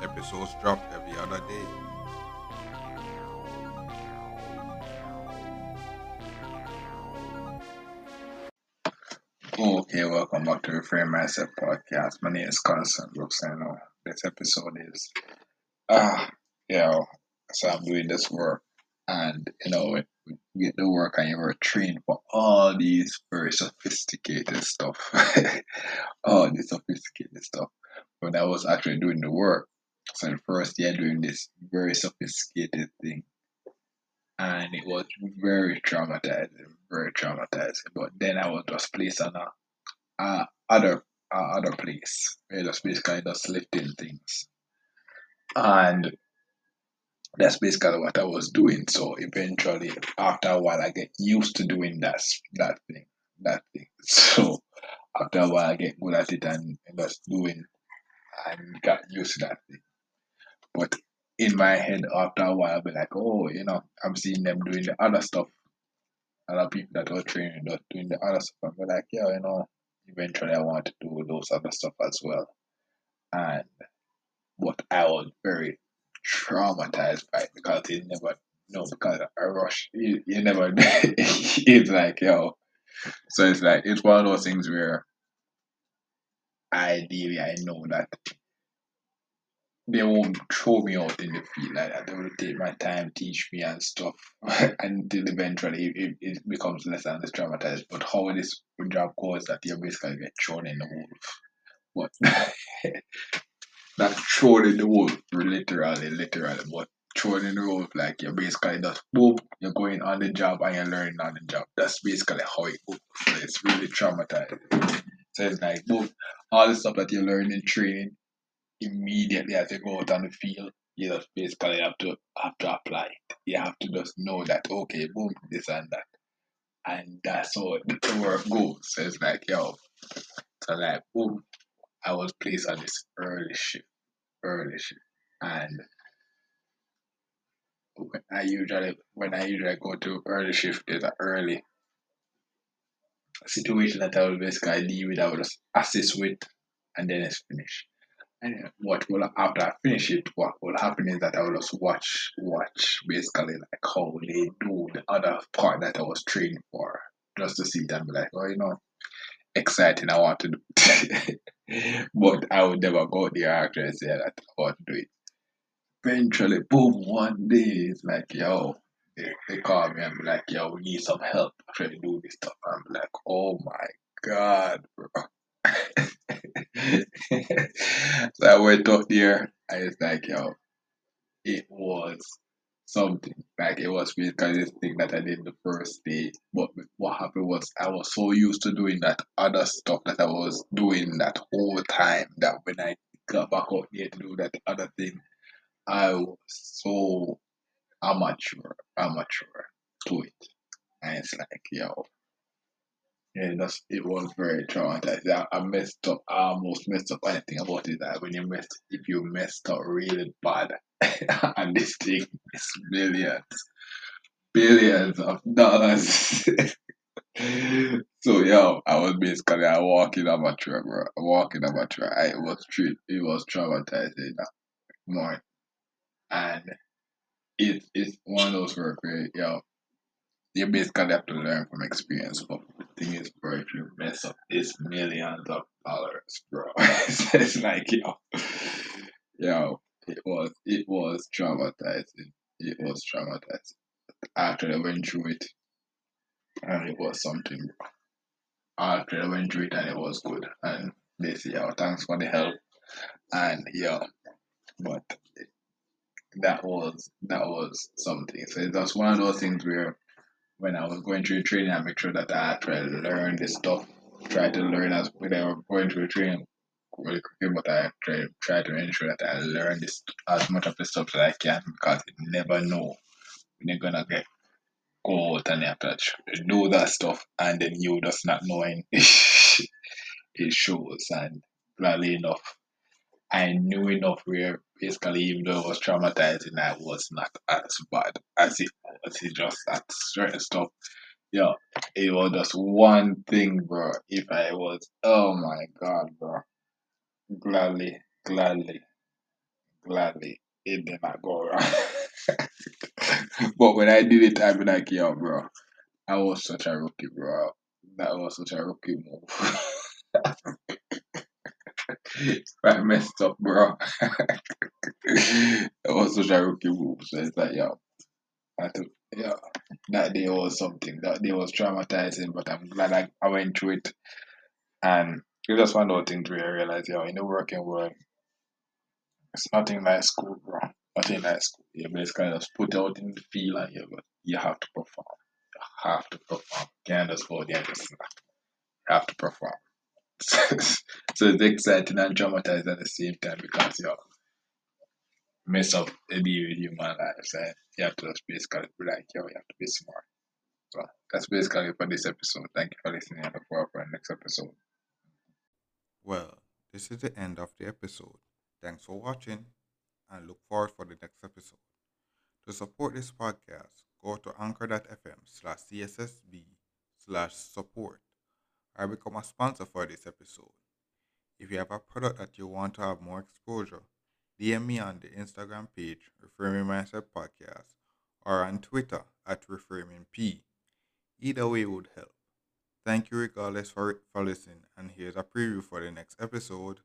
Episodes drop every other day. Okay, welcome back to Reframe Mindset podcast. My name is Constant know this episode is ah, you know, so I'm doing this work, and you know, you get the work, and you were trained for all these very sophisticated stuff, all this sophisticated stuff. When I was actually doing the work, so the first year doing this very sophisticated thing, and it was very traumatizing, very traumatizing. But then I was just placed on a, a other a other place, where just basically just lifting things, and that's basically what I was doing. So eventually, after a while, I get used to doing that that thing, that thing. So after a while, I get good at it and, and just doing and got used to that thing. But in my head, after a while, I'll be like, oh, you know, I'm seeing them doing the other stuff. Other people that are training, that doing the other stuff. I'm like, yeah, you know, eventually I want to do those other stuff as well. And but I was very traumatized by because he never know because I rush you, you never it's like yo so it's like it's one of those things where ideally I know that they won't throw me out in the field like that. They will take my time, teach me and stuff until eventually it, it becomes less and less traumatized. But how this job goes that you basically get thrown in the wolf. But not thrown in the wolf literally, literally, but thrown in the wolf like you're basically just boom, you're going on the job and you're learning on the job. That's basically how it goes. So it's really traumatized. So it's like boom, all the stuff that you learn in training immediately as you go out on the field, you just basically have to have to apply it. You have to just know that okay, boom, this and that. And that's how the work goes. So it's like, yo, so like boom, I was placed on this early shift. Early shift. And when I usually when I usually go to early shift there's an early situation that I will basically deal with, I will just assist with and then it's finished. And what will after I finish it, what will happen is that I will just watch watch basically like how they do the other part that I was trained for. Just to see them be like, oh you know, exciting, I want to do it. but I would never go there after and say that I want to do it. Eventually, boom, one day it's like, yo, they, they call me and be like, yo, we need some help trying to do this stuff. I'm like, oh my god, bro. So I went up there. I was like, yo, it was something. Like it was basically this thing that I did the first day. But what happened was I was so used to doing that other stuff that I was doing that whole time that when I got back up here to do that other thing, I was so amateur, amateur to it. And it's like, yo, yeah, that's it was very traumatizing. I, I messed up. I almost messed up. Anything about it that when you mess, if you messed up really bad, and this thing is millions, billions of dollars. so yeah, I was basically a walking amateur, bro. Walking amateur. I was treat. It was traumatizing that morning, and it is one of those work where yo you basically have to learn from experience. But thing is, bro, if you mess up, it's millions of dollars, bro. it's like, yo, yo, it was, it was traumatizing. It was traumatizing. After I went through it, and it was something, bro. After I went through it, and it was good. And say, yo, thanks for the help. And yo, but that was that was something. So was one of those things where when I was going through training, I make sure that I try to learn this stuff, try to learn as when I was going through training really quickly, but I try, try to ensure that I learn this as much of the stuff that I can because you never know when you're gonna get go out and you have to do that stuff and then you just not knowing. It shows and gladly enough I knew enough where basically even though it was traumatizing I was not as bad as it was it just that certain stuff yeah it was just one thing bro if I was oh my god bro gladly gladly gladly it did not go wrong but when I did it, I'd be like, yo, bro, I was such a rookie, bro. That was such a rookie move. I messed up, bro. it was such a rookie move. So it's like, yo, I took, yeah, that day was something. That day was traumatizing, but I'm glad I, I went through it. And it's just one of things where I realized, yo, in the working world, it's nothing like school, bro. Nothing like school. You basically just put out in the field and you, you have to perform. You have to perform. You can't just go there just. You have to perform. So it's exciting and traumatizing at the same time because you mess up a deal with human lives and you have to just basically be like, yo, you have to be smart. So that's basically for this episode. Thank you for listening and look forward for the next episode. Well, this is the end of the episode. Thanks for watching and look forward for the next episode. To support this podcast, go to anchor.fm slash cssb slash support or become a sponsor for this episode. If you have a product that you want to have more exposure, DM me on the Instagram page Reframing Mindset Podcast or on Twitter at ReframingP. Either way would help. Thank you regardless for, for listening, and here's a preview for the next episode.